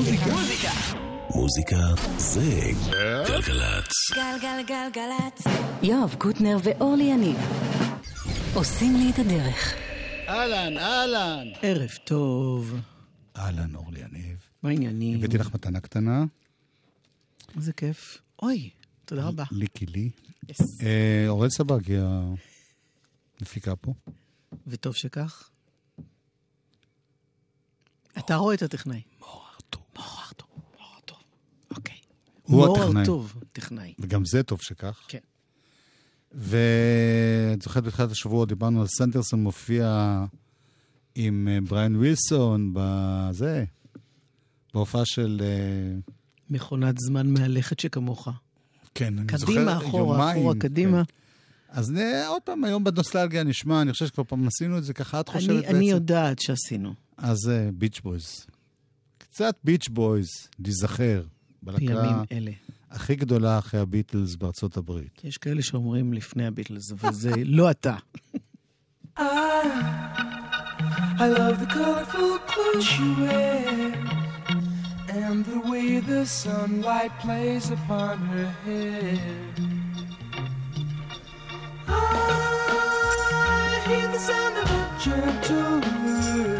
מוזיקה. מוזיקה זה גלגלצ. גלגלגלגלצ. יואב קוטנר ואורלי יניב עושים לי את הדרך. אהלן, אהלן. ערב טוב. אהלן, אורלי יניב. מה העניינים? הבאתי לך מתנה קטנה. איזה כיף. אוי, תודה רבה. ליקי לי. Yes. אה, אורל סבג היא המפיקה פה. וטוב שכך. אתה רואה את הטכנאי. טוב. מור טוב. מור טוב. אוקיי. הוא הטכנאי. טוב, טכנאי. וגם זה טוב שכך. כן. ואת זוכרת בתחילת השבוע דיברנו על סנדרסון מופיע עם אה, בריאן ווילסון בזה, בהופעה של... אה, מכונת זמן מהלכת שכמוך. כן, אני זוכר קדימה, אחורה, יומיים, אחורה, קדימה. כן. אז אה, עוד פעם, היום בנוסטלגיה נשמע, אני חושב שכבר פעם עשינו את זה ככה, את חושבת אני, בעצם? אני יודעת שעשינו. אז ביץ' בויז. קצת ביץ' בויז, להיזכר. בימים אלה. הכי גדולה אחרי הביטלס בארצות הברית. יש כאלה שאומרים לפני הביטלס, אבל זה לא אתה. I love the colorful clothes she wears and the way the sunlight plays upon her hair. I hear the sound of a gentle word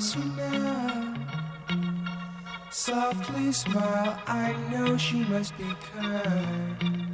Now. Softly smile, I know she must be kind.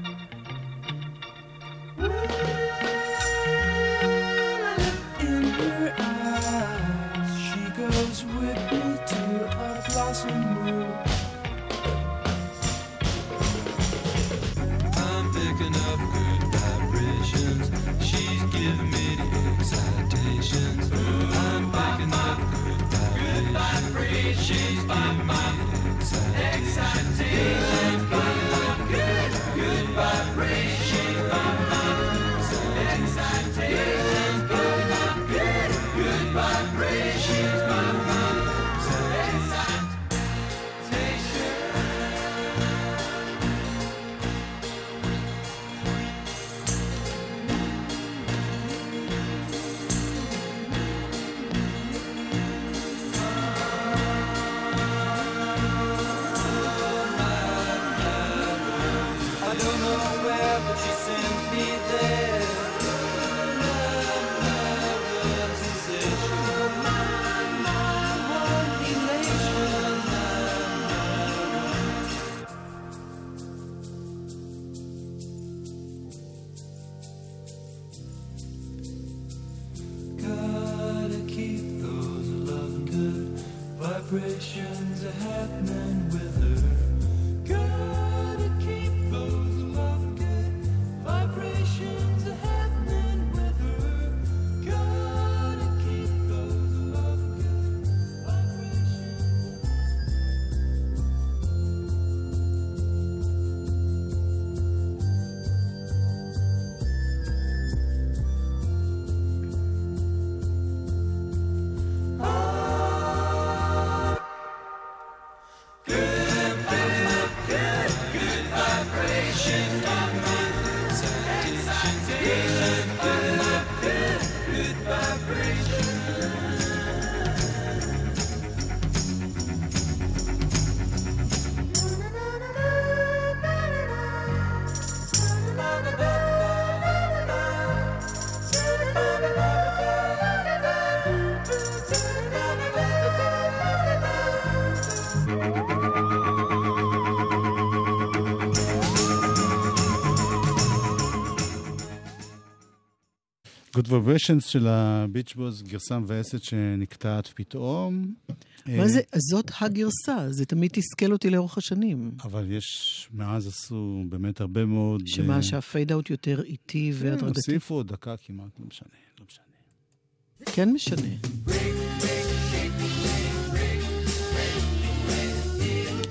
Good Vibrations של הביץ' בוז, גרסה מבאסת שנקטעת פתאום. מה אה, זה, זאת הגרסה, זה תמיד תסכל אותי לאורך השנים. אבל יש, מאז עשו באמת הרבה מאוד... שמה, אה, שהפייד אאוט יותר איטי כן, והדרגתי. הוסיפו עוד דקה כמעט, לא משנה, לא משנה. כן משנה.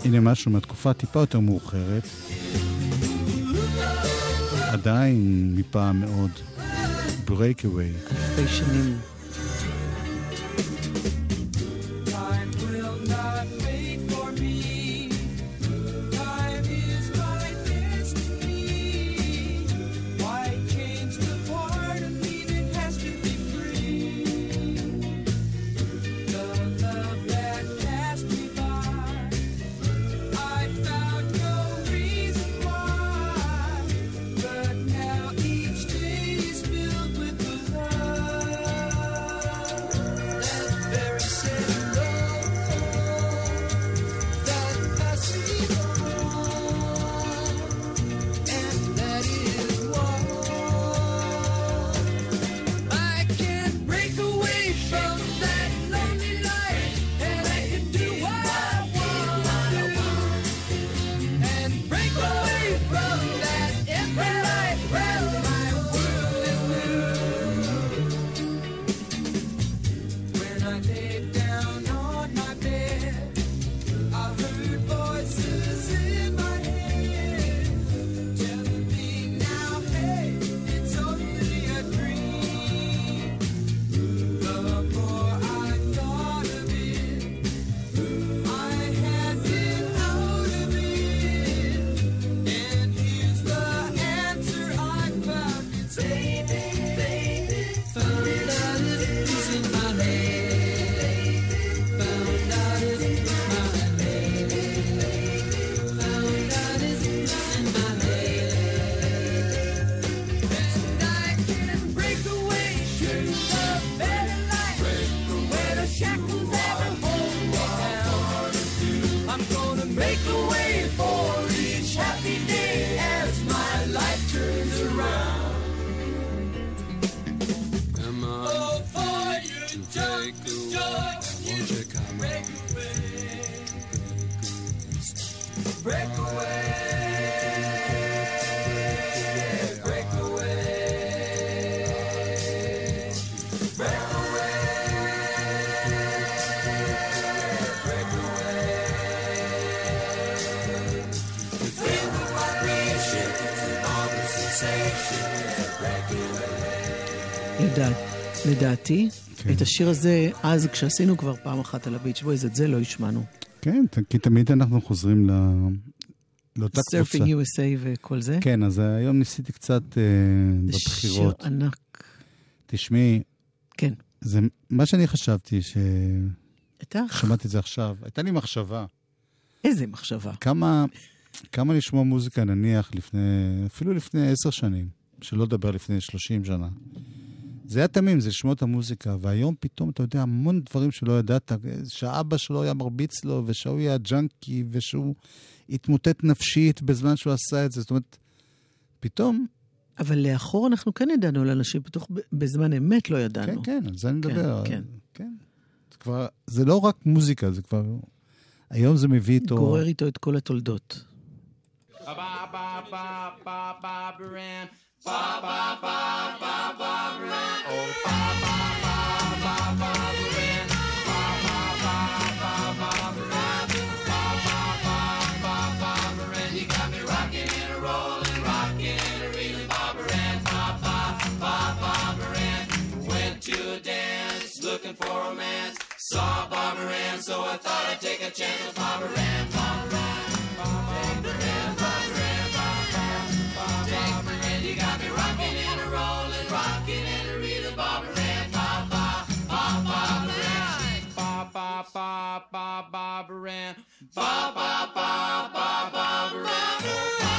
הנה משהו מהתקופה טיפה יותר מאוחרת. עדיין מפעם מאוד. Breakaway. אלפי שנים. לדעתי, כן. את השיר הזה, אז כשעשינו כבר פעם אחת על הביץ' בויז, את זה לא השמענו. כן, כי תמיד אנחנו חוזרים ל... לאותה קבוצה. Surfin' USA וכל זה. כן, אז היום ניסיתי קצת אה, זה שיר בבחירות. ענק. תשמעי, כן. זה מה שאני חשבתי, ששמעתי איתך? את זה עכשיו, הייתה לי מחשבה. איזה מחשבה. כמה, כמה לשמוע מוזיקה, נניח, לפני, אפילו לפני עשר שנים, שלא לדבר לפני שלושים שנה. זה היה תמים, זה לשמוע את המוזיקה, והיום פתאום אתה יודע המון דברים שלא ידעת, שאבא שלו היה מרביץ לו, ושהוא היה ג'אנקי, ושהוא התמוטט נפשית בזמן שהוא עשה את זה. זאת אומרת, פתאום, אבל לאחור אנחנו כן ידענו על אנשים, פתאום ב- בזמן אמת לא כן, ידענו. כן, על זה אני מדבר. כן. כן. זה כבר, זה לא רק מוזיקה, זה כבר... היום זה מביא איתו... גורר איתו את כל התולדות. Ba ba ba ba ba ran. Ba ba ba ba ba ran. Ba ba ba ba ba ran. Ba ba ba ba ba ran. You got me rocking and rolling, rocking and reeling, ba ran. Ba ba ba ba ran. Went to a dance, looking for romance. Saw Barbara Ann, so I thought I'd take a chance with Barbara Ann. Barbara Ann. You got me rocking and a rolling, rocking and a reeling, bobbing and ba ba ba ba ba ba ba ba ba ba ba ba ba ba ba ba ba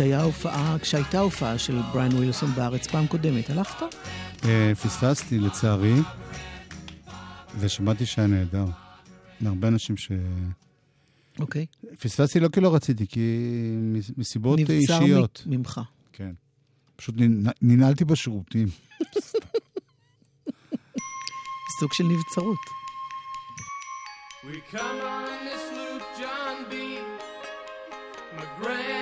כשהיה הופעה, כשהייתה הופעה של בריין ווילסון בארץ פעם קודמת. הלכת? אה, פספסתי, לצערי, ושמעתי שהיה נהדר. הרבה אנשים ש... אוקיי. פספסתי לא כי לא רציתי, כי מסיבות אישיות. נבצר ממך. כן. פשוט ננעלתי בשירותים. סוג של נבצרות. We come on this loop, John B. McGrath.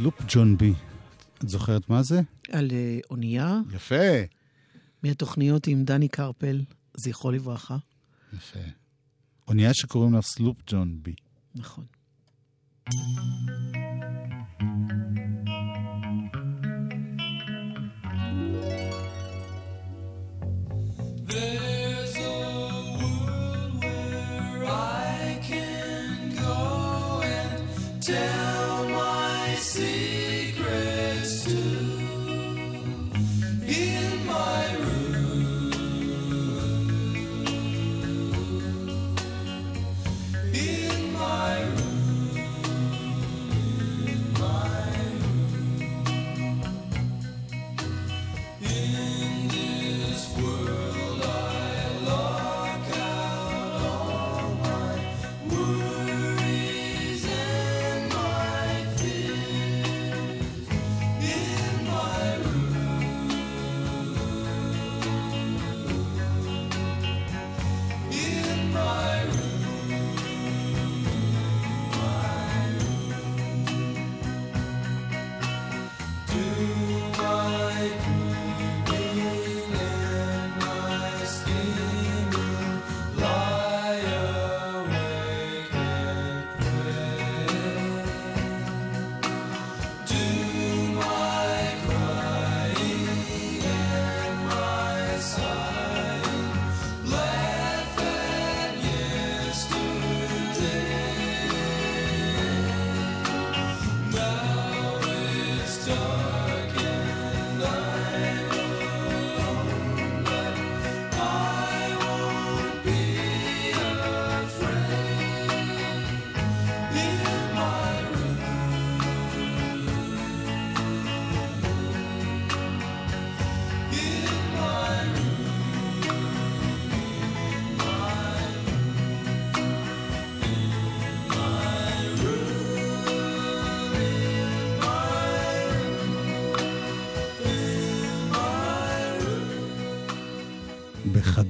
Sloop John B. את זוכרת מה זה? על אה, אונייה. יפה. מהתוכניות עם דני קרפל, זכרו לברכה. יפה. אונייה שקוראים לה Sloop John B. נכון.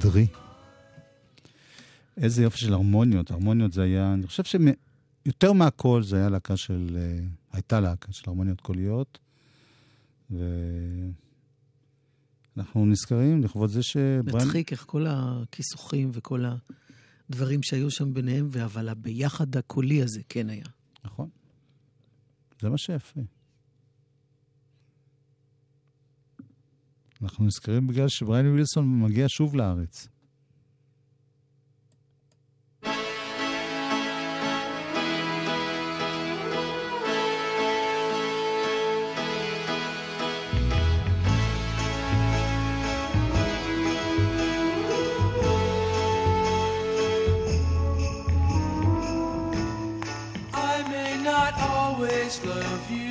בחדרי. איזה יופי של הרמוניות. הרמוניות זה היה, אני חושב שיותר מהכל זה היה להקה של, אה, הייתה להקה של הרמוניות קוליות. ואנחנו נזכרים לכבוד זה שבריין... מצחיק איך כל הכיסוכים וכל הדברים שהיו שם ביניהם, אבל הביחד הקולי הזה כן היה. נכון. זה מה שיפה. אנחנו נזכרים בגלל שבריין ווילסון מגיע שוב לארץ. Love you,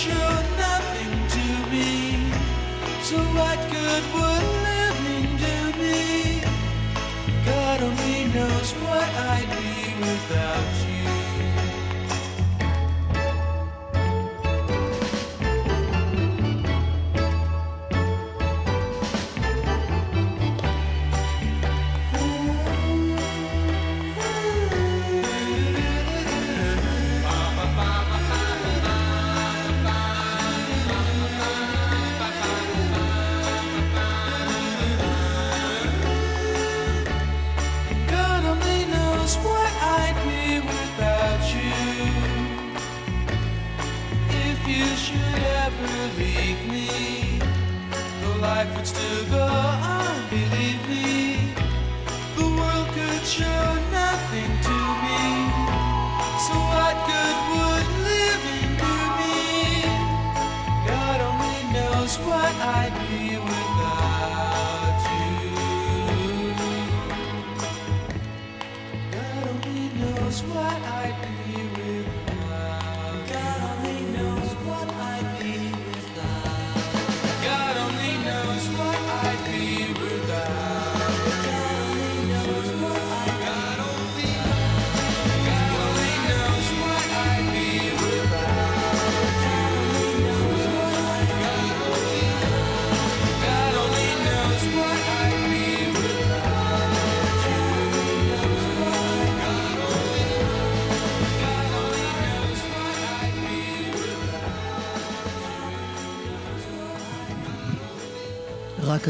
Show nothing to me. So what good would living do me? God only knows what I'd be without you.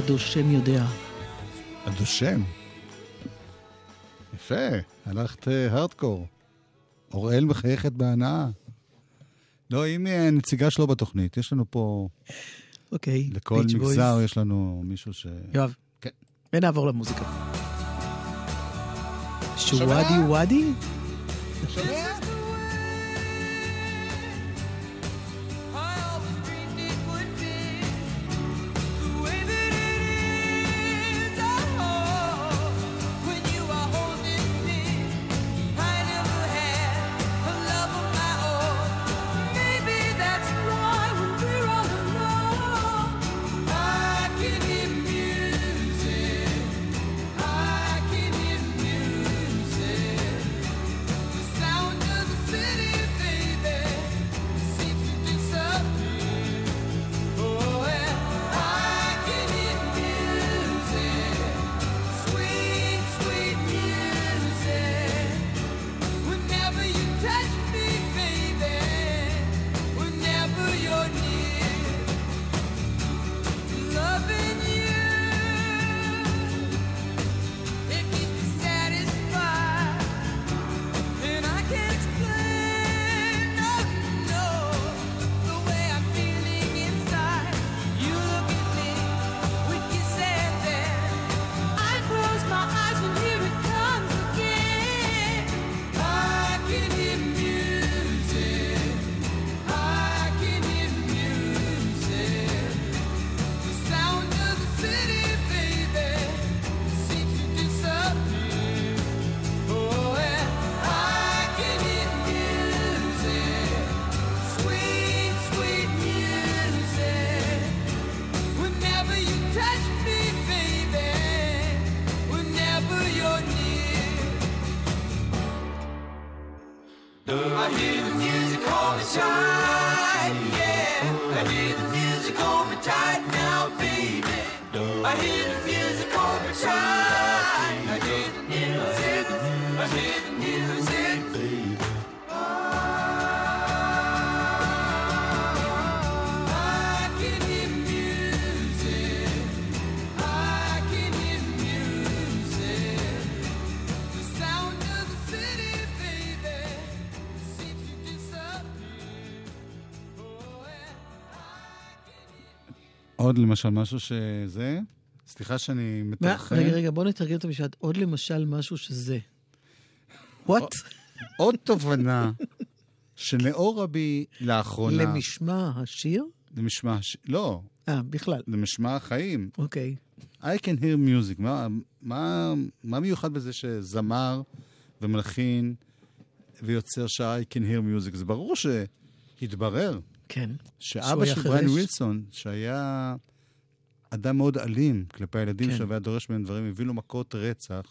רק הדושם יודע. הדושם. יפה, הלכת אה, הארדקור. אוראל מחייכת בהנאה. לא, היא נציגה שלו בתוכנית. יש לנו פה, אוקיי, לכל Beach Boys. מגזר יש לנו מישהו ש... יואב. כן. ונעבור למוזיקה. שוואדי וואדי? I עוד למשל משהו שזה? סליחה שאני מתרחב. רגע, רגע, בוא נתרגם את המשפט. עוד למשל משהו שזה. וואט? עוד תובנה שנאור רבי לאחרונה... למשמע השיר? למשמע השיר, לא. אה, בכלל. למשמע החיים. אוקיי. Okay. I can hear music. מה, מה, מה מיוחד בזה שזמר ומלחין ויוצר שה-I can hear music? זה ברור שהתברר כן. שאבא של בריין ווילסון, שהיה אדם מאוד אלים כלפי הילדים כן. שלו, והיה דורש מהם דברים, הביא לו מכות רצח,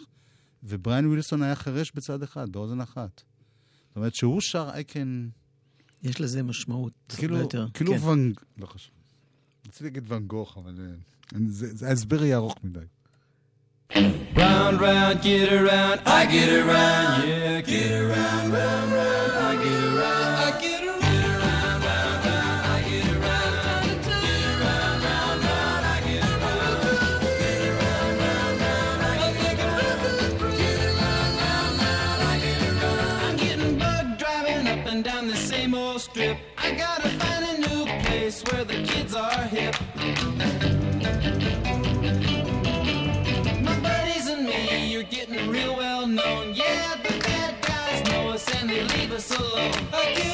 ובריין ווילסון היה חירש בצד אחד, באוזן אחת. זאת אומרת, שהוא שר אייקן... יש לזה משמעות. כאילו, ביותר. כאילו כן. ואן... לא חשוב. רציתי להגיד ואן גוך, אבל אה, זה, זה, ההסבר יהיה ארוך מדי. Round, round, get around, I get around, yeah, get around, round, round, I get around. alone.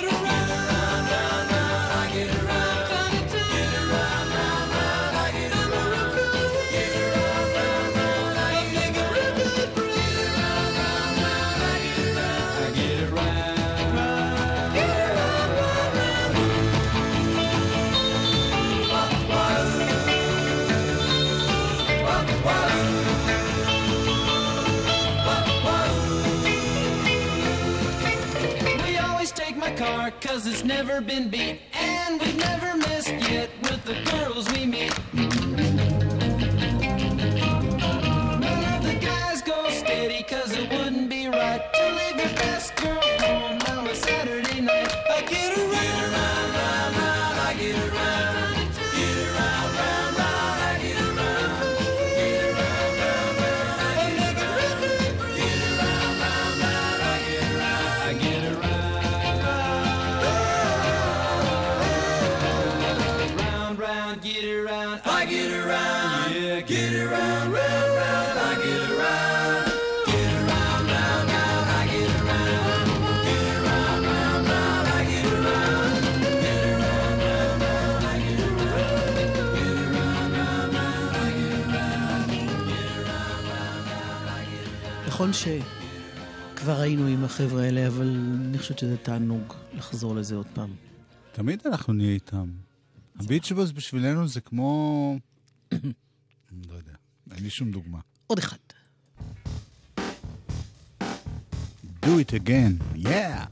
never been beat, and we've never. היינו עם החבר'ה האלה, אבל אני חושבת שזה תענוג לחזור לזה עוד פעם. תמיד אנחנו נהיה איתם. הביץ' בוס בשבילנו זה כמו... לא יודע, אין לי שום דוגמה. עוד אחד. Do it again, yeah!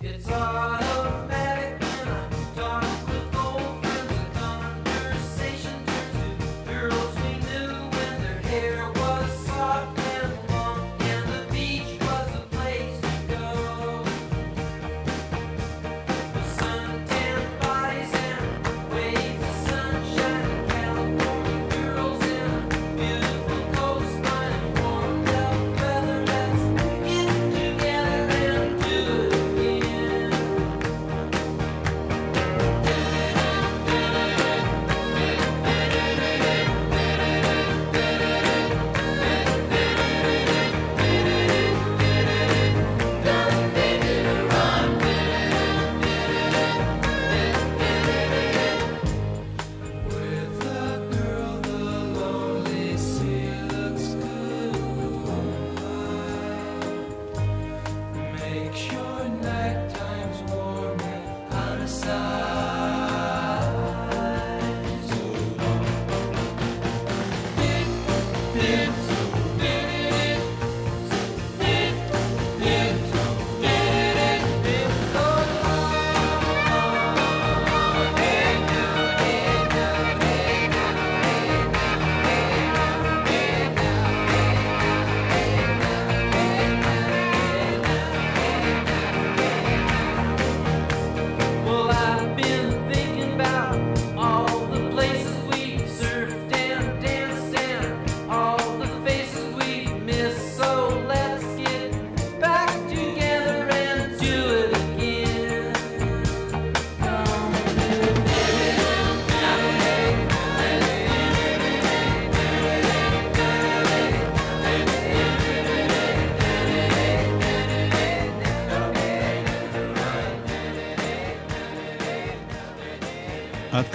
It's all about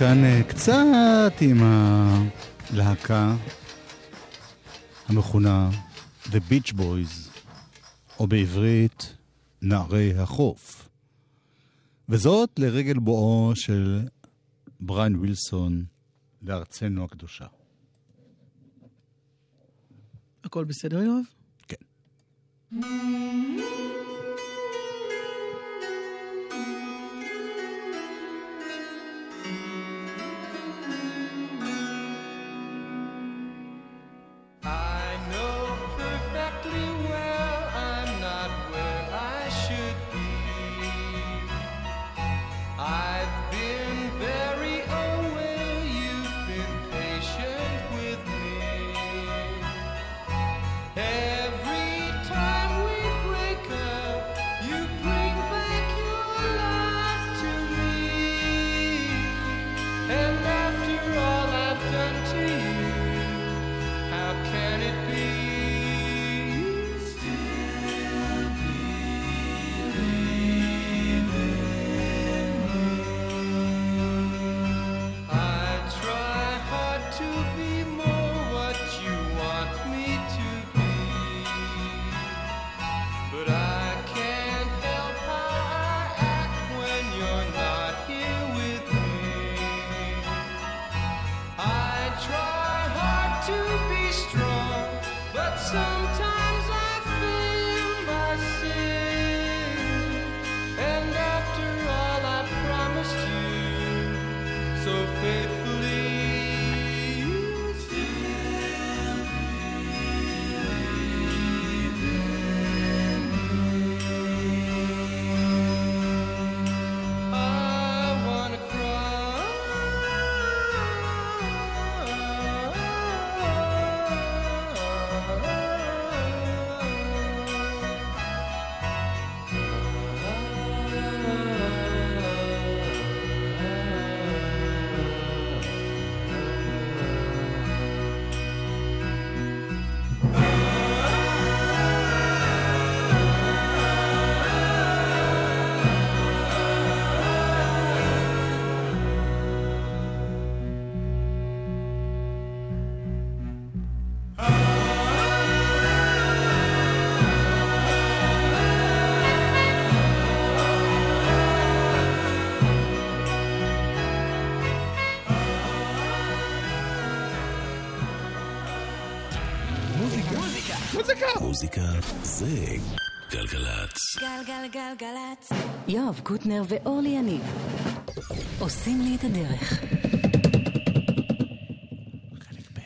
כאן אה, קצת עם הלהקה המכונה The Beach Boys, או בעברית, נערי החוף. וזאת לרגל בואו של בריין ווילסון לארצנו הקדושה. הכל בסדר, יואב? כן. מוזיקה זה גלגלצ. גלגלגלגלצ. יואב קוטנר ואורלי יניב עושים לי את הדרך. חלק ב'.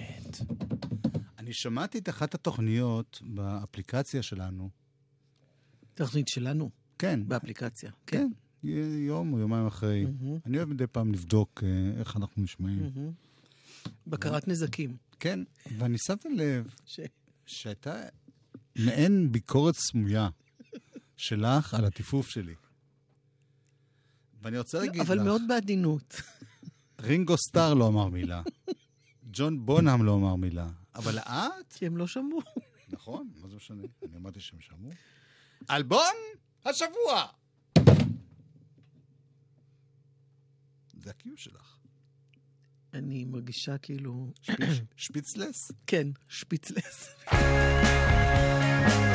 אני שמעתי את אחת התוכניות באפליקציה שלנו. תוכנית שלנו, כן, באפליקציה. כן, י- יום או יומיים אחרי. אני אוהב מדי פעם לבדוק אה, איך אנחנו נשמעים. בקרת נזקים. כן, ואני שמתי לב ש- שהייתה מעין ביקורת סמויה שלך על הטיפוף שלי. ואני רוצה להגיד לך, אבל מאוד בעדינות. רינגו סטאר לא אמר מילה, ג'ון בונהאם לא אמר מילה, אבל את, כי הם לא שמעו. נכון, מה זה משנה? אני אמרתי שהם שמעו. אלבום השבוע! זה הקיו שלך. אני מרגישה כאילו... שפיצלס? כן, שפיצלס. Bye.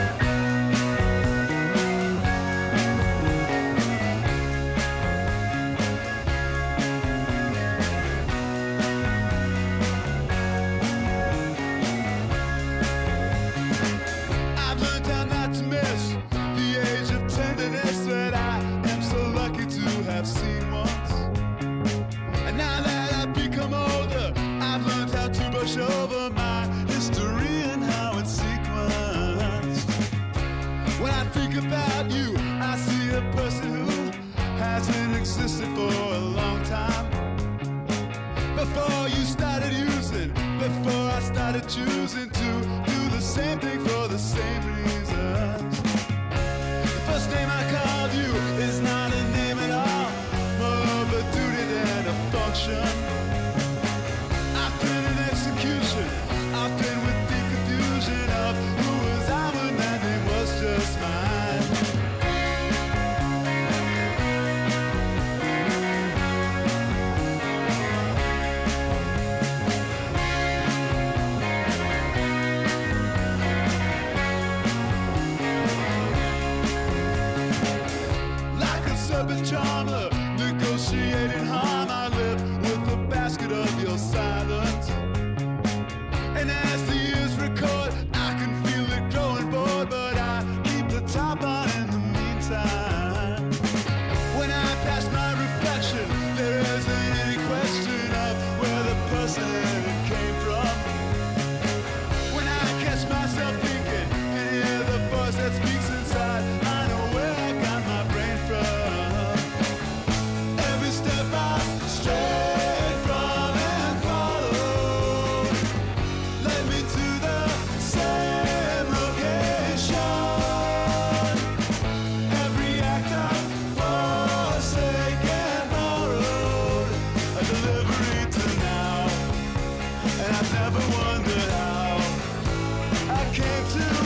can't do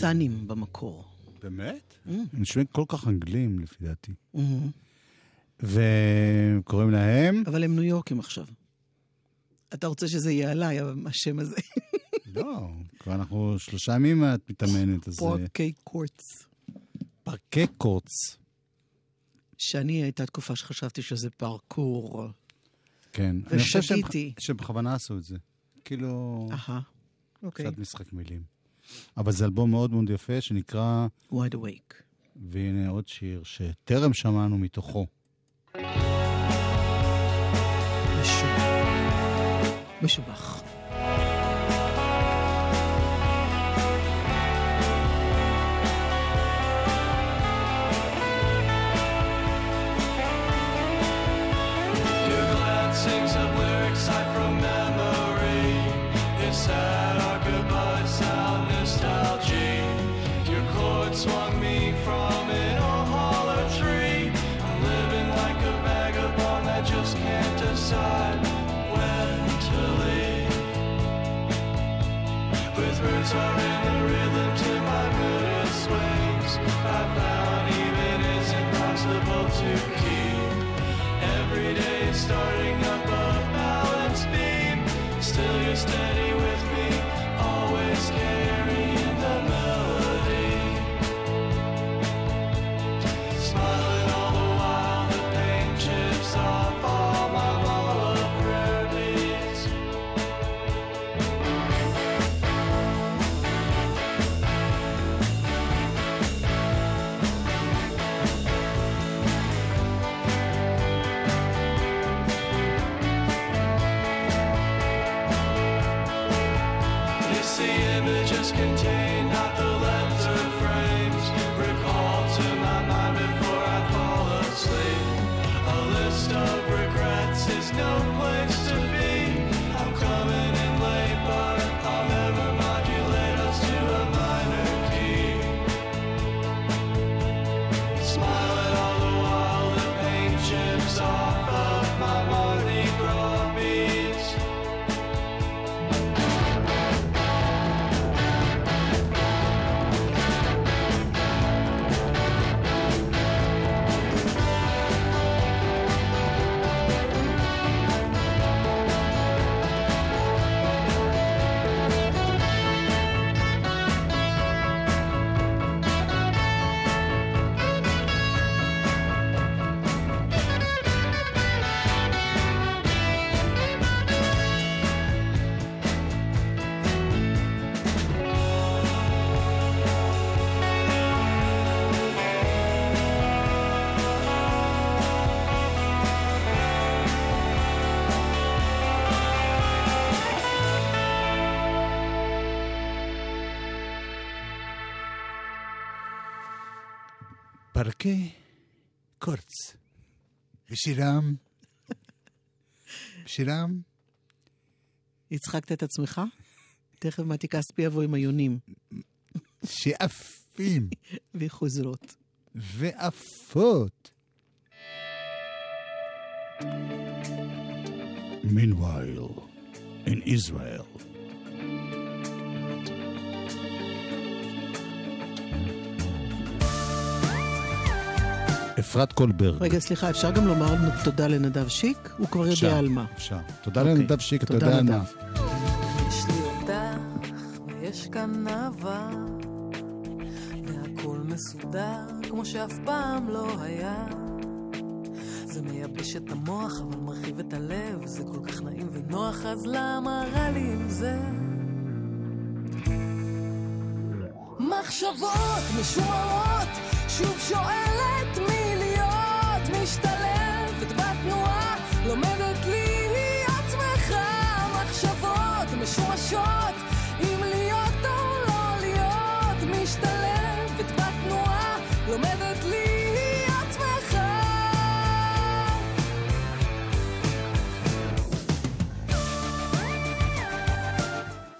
סאנים במקור. באמת? Mm. הם נשמעים כל כך אנגלים, לפי דעתי. Mm-hmm. וקוראים להם... אבל הם ניו יורקים עכשיו. אתה רוצה שזה יהיה עליי, השם הזה. לא, כבר אנחנו שלושה ימים את מתאמנת, אז... אה, פרקי קורץ. פרקי קורץ. שאני, הייתה תקופה שחשבתי שזה פרקור. כן. ושגיתי. אני חושב שהם, שבכוונה עשו את זה. כאילו... אהה, אוקיי. קצת משחק מילים. אבל זה אלבום מאוד מאוד יפה שנקרא... Wide Awake. והנה עוד שיר שטרם שמענו מתוכו. משובח. משובח. Okay, קורץ. בשירם, בשירם. הצחקת את עצמך? תכף מתי כספי יבוא עם היונים. שעפים. וחוזרות. ועפות. Meanwhile, in Israel. אפרת קולברג. רגע, סליחה, אפשר גם לומר תודה לנדב שיק? הוא כבר יודע על מה. אפשר. תודה אוקיי. לנדב שיק, אתה יודע על מה. יש לי אותך, ויש כאן אהבה, והכל מסודר, כמו שאף פעם לא היה. זה מייבש את המוח, אבל מרחיב את הלב, זה כל כך נעים ונוח, אז למה רע לי עם זה? מחשבות משוערות, שוב שואלת מי משתלבת בתנועה, לומדת להיות שמחה, מחשבות משומשות, אם להיות או לא להיות, משתלבת בתנועה, לומדת להיות שמחה.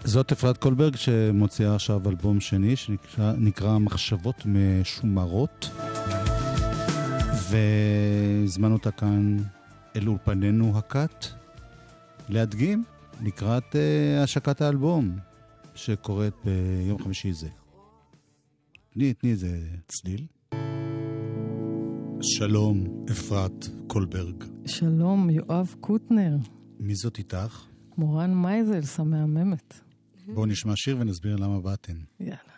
זאת אפרת קולברג שמוציאה עכשיו אלבום שני שנקרא נקרא מחשבות משומרות והזמנו אותה כאן אל אולפנינו הכת להדגים לקראת uh, השקת האלבום שקורית ביום חמישי זה. תני, תני איזה צליל. שלום, אפרת קולברג. שלום, יואב קוטנר, מי זאת איתך? מורן מייזלס המהממת. בואו נשמע שיר ונסביר למה באתן. יאללה.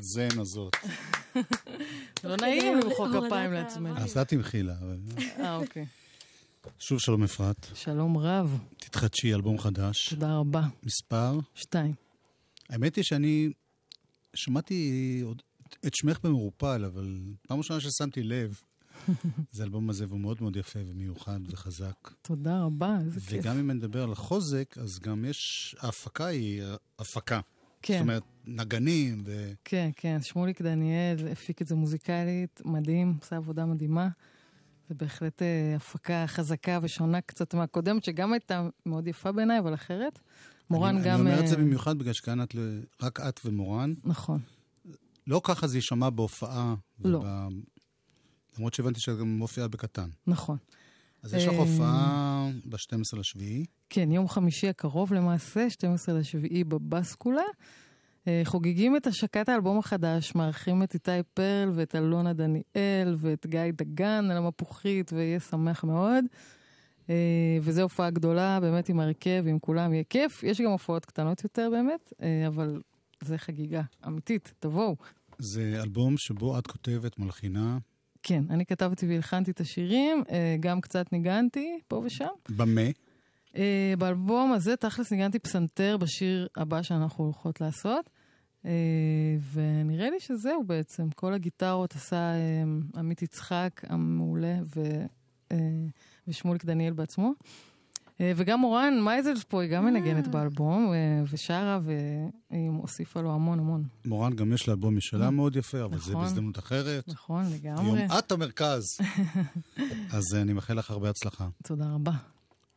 זה המחיית זן הזאת? לא נעים כדי למחוא כפיים לעצמנו. אז את תמחילה. אבל- אה, אוקיי. שוב שלום אפרת, שלום רב, תתחדשי אלבום חדש, תודה רבה. מספר. שתיים. האמת היא שאני שמעתי עוד את שמך במעורפל, אבל פעם ראשונה ששמתי לב, זה האלבום הזה, והוא מאוד מאוד יפה ומיוחד וחזק. תודה רבה, איזה כיף. וגם אם נדבר על החוזק, אז גם יש, ההפקה היא הפקה. כן. זאת אומרת, נגנים ו... כן, כן, שמוליק דניאל הפיק את זה מוזיקלית, מדהים, עושה עבודה מדהימה. זה בהחלט אה, הפקה חזקה ושונה קצת מהקודמת, שגם הייתה מאוד יפה בעיניי, אבל אחרת. מורן אני, גם... אני אומר את זה אה, במיוחד בגלל שכאן את, רק את ומורן. נכון. לא ככה זה יישמע בהופעה. לא. וב... למרות שהבנתי שאת גם מופיעה בקטן. נכון. אז יש לך אה, הופעה ב-12 לשביעי. כן, יום חמישי הקרוב למעשה, 12 לשביעי בבסקולה. אה, חוגגים את השקת האלבום החדש, מארחים את איתי פרל ואת אלונה דניאל ואת גיא דגן על המפוחית, ויהיה שמח מאוד. אה, וזו הופעה גדולה, באמת עם הרכב, עם כולם, יהיה כיף. יש גם הופעות קטנות יותר באמת, אה, אבל זה חגיגה אמיתית, תבואו. זה אלבום שבו את כותבת, מלחינה, כן, אני כתבתי והלחנתי את השירים, גם קצת ניגנתי פה ושם. במה. באלבום הזה תכלס ניגנתי פסנתר בשיר הבא שאנחנו הולכות לעשות. Uh, ונראה לי שזהו בעצם. כל הגיטרות עשה uh, עמית יצחק המעולה ו, uh, ושמוליק דניאל בעצמו. וגם מורן היא גם מנגנת באלבום, ושרה, והיא הוסיפה לו המון המון. מורן גם יש לה אלבום משלה מאוד יפה, אבל זה נכון. בהזדמנות אחרת. נכון, היום לגמרי. את המרכז. אז אה, אני מאחל לך הרבה הצלחה. תודה רבה.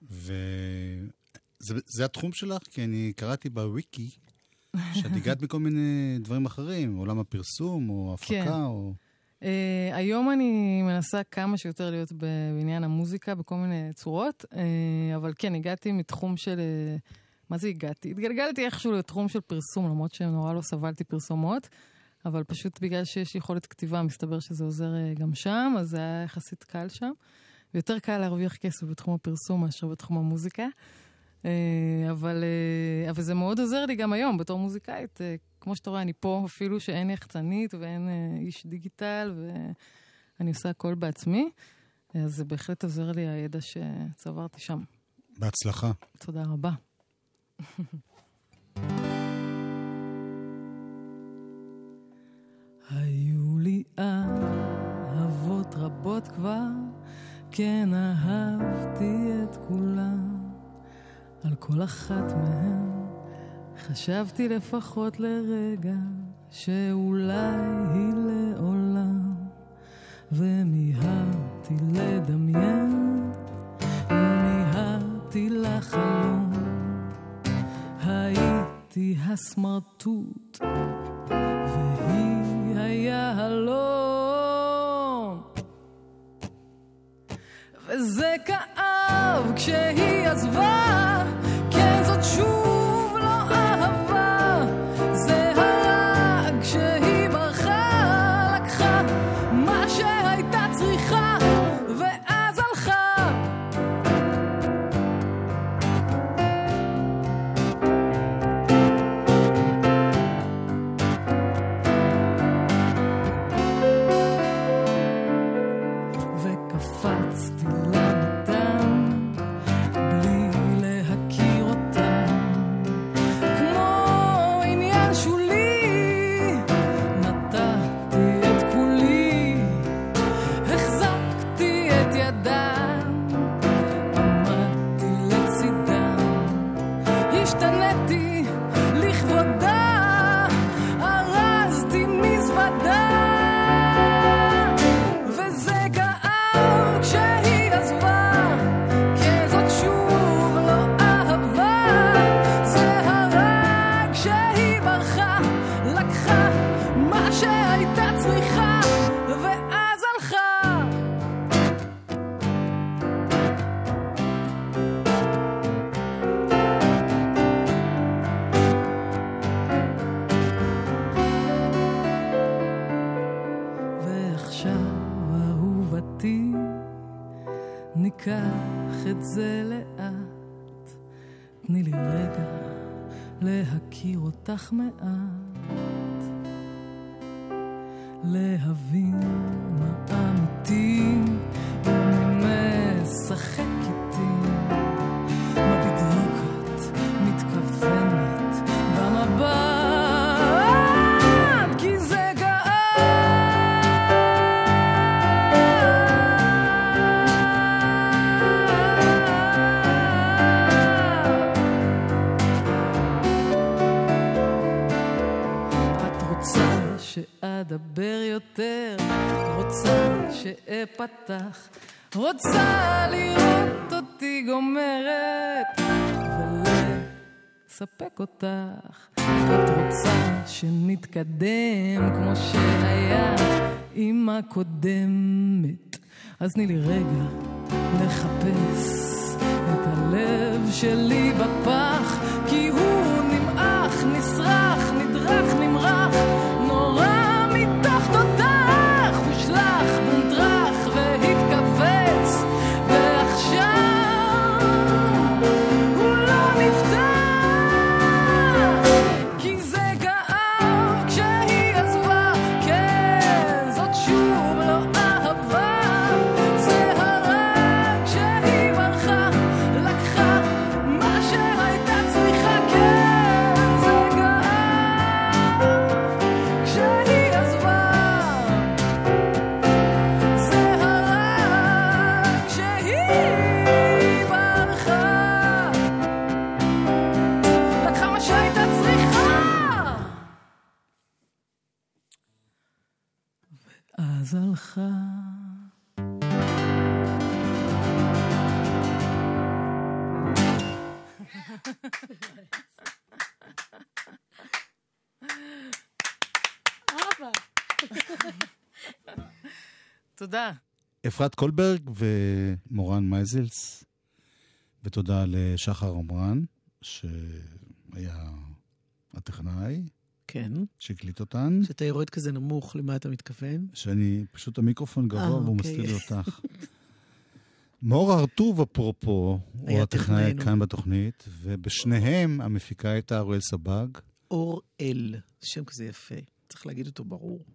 וזה התחום שלך? כי אני קראתי בוויקי שאת הגעת מכל מיני דברים אחרים, עולם הפרסום, או הפקה, כן. או... Uh, היום אני מנסה כמה שיותר להיות בעניין המוזיקה בכל מיני צורות, uh, אבל כן, הגעתי מתחום של... Uh, מה זה הגעתי? התגלגלתי איכשהו לתחום של פרסום, למרות שנורא לא סבלתי פרסומות, אבל פשוט בגלל שיש יכולת כתיבה, מסתבר שזה עוזר uh, גם שם, אז זה היה יחסית קל שם. ויותר קל להרוויח כסף בתחום הפרסום מאשר בתחום המוזיקה. Uh, אבל, uh, אבל זה מאוד עוזר לי גם היום בתור מוזיקאית. Uh, כמו שאתה רואה, אני פה אפילו שאין יחצנית ואין איש דיגיטל, ואני עושה הכל בעצמי. אז זה בהחלט עוזר לי הידע שצברתי שם. בהצלחה. תודה רבה. היו לי אהבות רבות כבר, כן אהבתי כל אחת מהן חשבתי לפחות לרגע שאולי היא לעולם. ומיהרתי לדמיין, ומיהרתי לחלום. הייתי הסמרטוט, והיא היהלום. וזה כאב כשהיא עזבה, להכיר אותך מעט, להבין מה אמיתי. שאפתח, רוצה לראות אותי גומרת ולספק אותך. את רוצה שנתקדם כמו שהיה עם הקודמת, אז תני לי רגע לחפש את הלב שלי בפח, כי הוא נמעך, נסרח, נדרך, נמרח, נורא מתוך הלכה. תודה. אפרת קולברג ומורן מייזלס, ותודה לשחר עמרן, שהיה הטכנאי כן. שהקליט אותן, כשאתה יורד כזה נמוך, למה אתה מתכוון? שאני, פשוט המיקרופון גבוה אה, והוא אוקיי. מסתיר לי אותך. מאור הרטוב, אפרופו, הוא הטכנאי. כאן בתוכנית, ובשניהם המפיקה הייתה אוראל סבג. אור אל, שם כזה יפה. צריך להגיד אותו ברור.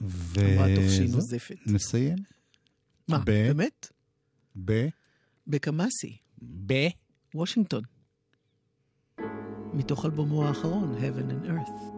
ו... אמרה תוך שהיא זהו, נוזפת. נסיים. מה, ב- באמת? ב... בקמאסי, ב... וושינגטון. מתוך אלבומו האחרון, Heaven and Earth.